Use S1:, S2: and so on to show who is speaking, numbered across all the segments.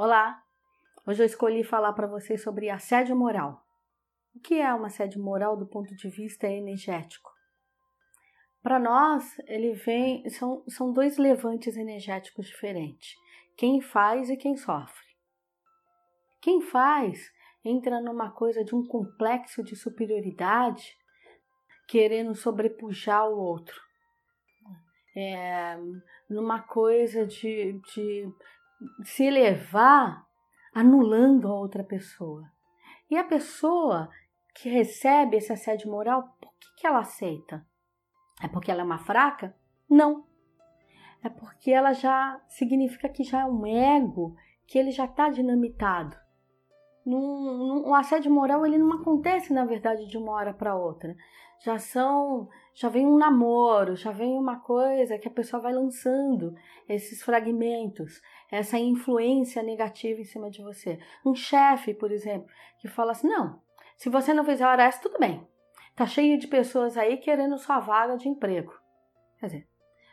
S1: Olá! Hoje eu escolhi falar para vocês sobre assédio moral. O que é um assédio moral do ponto de vista energético? Para nós, ele vem são, são dois levantes energéticos diferentes: quem faz e quem sofre. Quem faz entra numa coisa de um complexo de superioridade, querendo sobrepujar o outro. É, numa coisa de, de se elevar anulando a outra pessoa. E a pessoa que recebe esse assédio moral, por que, que ela aceita? É porque ela é uma fraca? Não. É porque ela já significa que já é um ego, que ele já está dinamitado. Num, o assédio moral ele não acontece na verdade de uma hora para outra. Já são, já vem um namoro, já vem uma coisa que a pessoa vai lançando esses fragmentos, essa influência negativa em cima de você. Um chefe, por exemplo, que fala assim: "Não, se você não fizer hora extra, tudo bem. Tá cheio de pessoas aí querendo sua vaga de emprego". Quer dizer,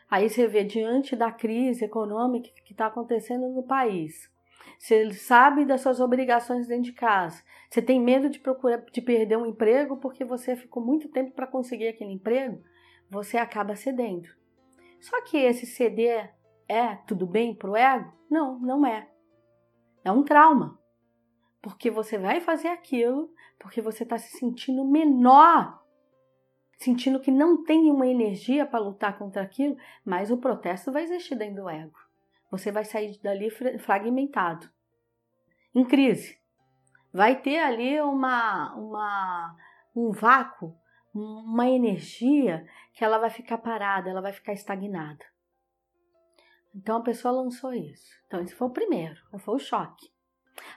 S1: aí você vê diante da crise econômica que está acontecendo no país, você sabe das suas obrigações dentro de casa. Você tem medo de procurar de perder um emprego porque você ficou muito tempo para conseguir aquele emprego. Você acaba cedendo. Só que esse ceder é tudo bem para o ego? Não, não é. É um trauma. Porque você vai fazer aquilo porque você está se sentindo menor, sentindo que não tem uma energia para lutar contra aquilo, mas o protesto vai existir dentro do ego você vai sair dali fragmentado, em crise. Vai ter ali uma, uma, um vácuo, uma energia que ela vai ficar parada, ela vai ficar estagnada. Então a pessoa lançou isso. Então esse foi o primeiro, foi o choque.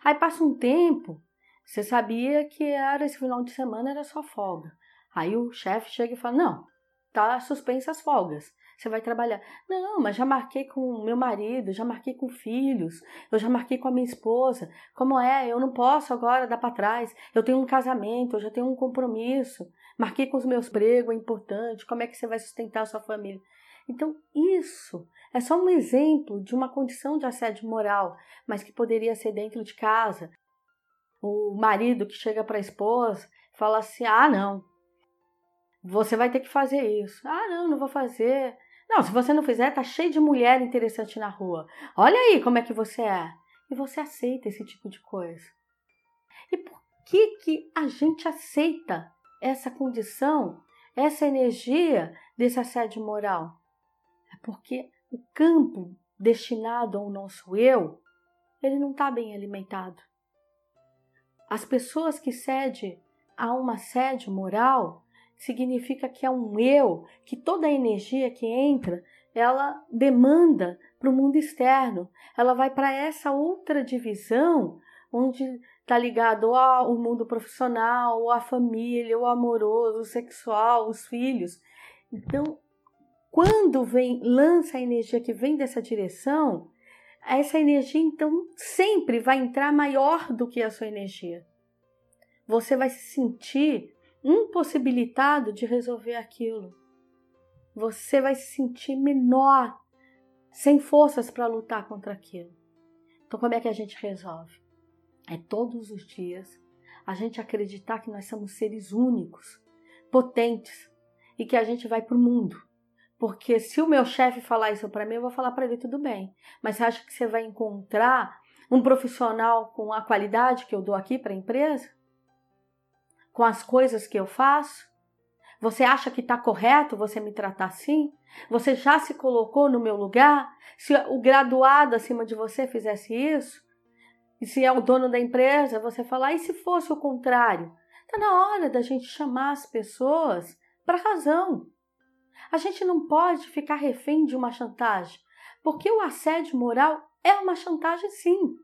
S1: Aí passa um tempo, você sabia que era esse final de semana era só folga. Aí o chefe chega e fala: "Não, tá suspensa as folgas você vai trabalhar. Não, mas já marquei com meu marido, já marquei com filhos, eu já marquei com a minha esposa. Como é? Eu não posso agora dar para trás. Eu tenho um casamento, eu já tenho um compromisso. Marquei com os meus empregos, é importante. Como é que você vai sustentar a sua família? Então, isso é só um exemplo de uma condição de assédio moral, mas que poderia ser dentro de casa. O marido que chega para a esposa fala assim: ah, não, você vai ter que fazer isso. Ah, não, não vou fazer. Não, se você não fizer, tá cheio de mulher interessante na rua. Olha aí como é que você é. E você aceita esse tipo de coisa. E por que que a gente aceita essa condição, essa energia desse assédio moral? Porque o campo destinado ao nosso eu, ele não está bem alimentado. As pessoas que cedem a um assédio moral, significa que é um eu, que toda a energia que entra, ela demanda para o mundo externo. Ela vai para essa outra divisão, onde está ligado ao mundo profissional, à família, o amoroso, o sexual, os filhos. Então, quando vem lança a energia que vem dessa direção, essa energia então sempre vai entrar maior do que a sua energia. Você vai se sentir impossibilitado de resolver aquilo. Você vai se sentir menor, sem forças para lutar contra aquilo. Então, como é que a gente resolve? É todos os dias a gente acreditar que nós somos seres únicos, potentes e que a gente vai para o mundo. Porque se o meu chefe falar isso para mim, eu vou falar para ele tudo bem. Mas você acha que você vai encontrar um profissional com a qualidade que eu dou aqui para a empresa? com as coisas que eu faço? Você acha que está correto você me tratar assim? Você já se colocou no meu lugar? Se o graduado acima de você fizesse isso? E se é o dono da empresa, você falar, e se fosse o contrário? Está na hora da gente chamar as pessoas para razão. A gente não pode ficar refém de uma chantagem, porque o assédio moral é uma chantagem sim.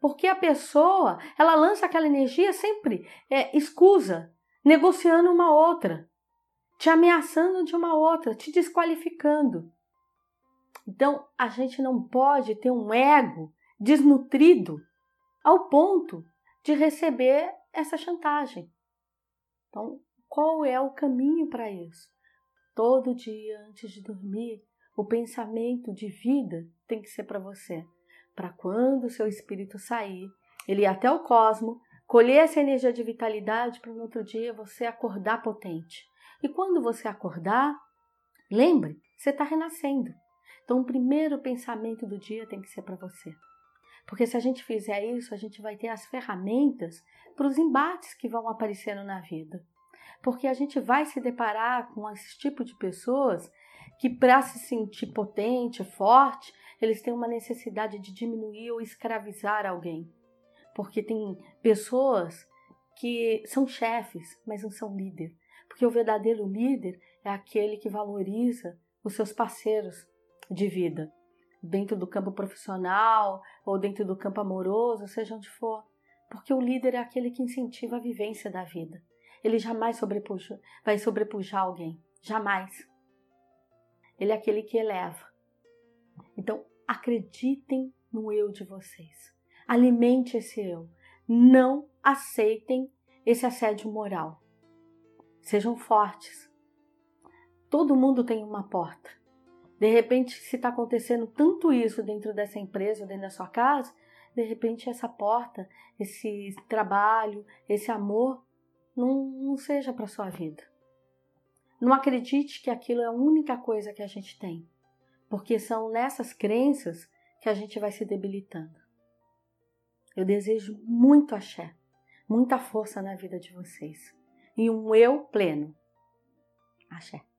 S1: Porque a pessoa, ela lança aquela energia sempre é, escusa, negociando uma outra, te ameaçando de uma outra, te desqualificando. Então, a gente não pode ter um ego desnutrido ao ponto de receber essa chantagem. Então, qual é o caminho para isso? Todo dia antes de dormir, o pensamento de vida tem que ser para você. para quando o seu espírito sair, ele ir até o cosmo, colher essa energia de vitalidade para no outro dia você acordar potente. E quando você acordar, lembre, você está renascendo. Então, o primeiro pensamento do dia tem que ser para você. Porque se a gente fizer isso, a gente vai ter as ferramentas para os embates que vão aparecendo na vida. Porque a gente vai se deparar com esse tipo de pessoas que, para se sentir potente, forte, eles têm uma necessidade de diminuir ou escravizar alguém. Porque tem pessoas que são chefes, mas não são líder. Porque o verdadeiro líder é aquele que valoriza os seus parceiros de vida dentro do campo profissional ou dentro do campo amoroso, seja onde for. Porque o líder é aquele que incentiva a vivência da vida. Ele jamais sobrepuja, vai sobrepujar alguém. Jamais. Ele é aquele que eleva. Então, acreditem no eu de vocês. Alimente esse eu. Não aceitem esse assédio moral. Sejam fortes. Todo mundo tem uma porta. De repente, se está acontecendo tanto isso dentro dessa empresa, dentro da sua casa, de repente essa porta, esse trabalho, esse amor, não, não seja para sua vida. Não acredite que aquilo é a única coisa que a gente tem, porque são nessas crenças que a gente vai se debilitando. Eu desejo muito axé, muita força na vida de vocês e um eu pleno. Axé.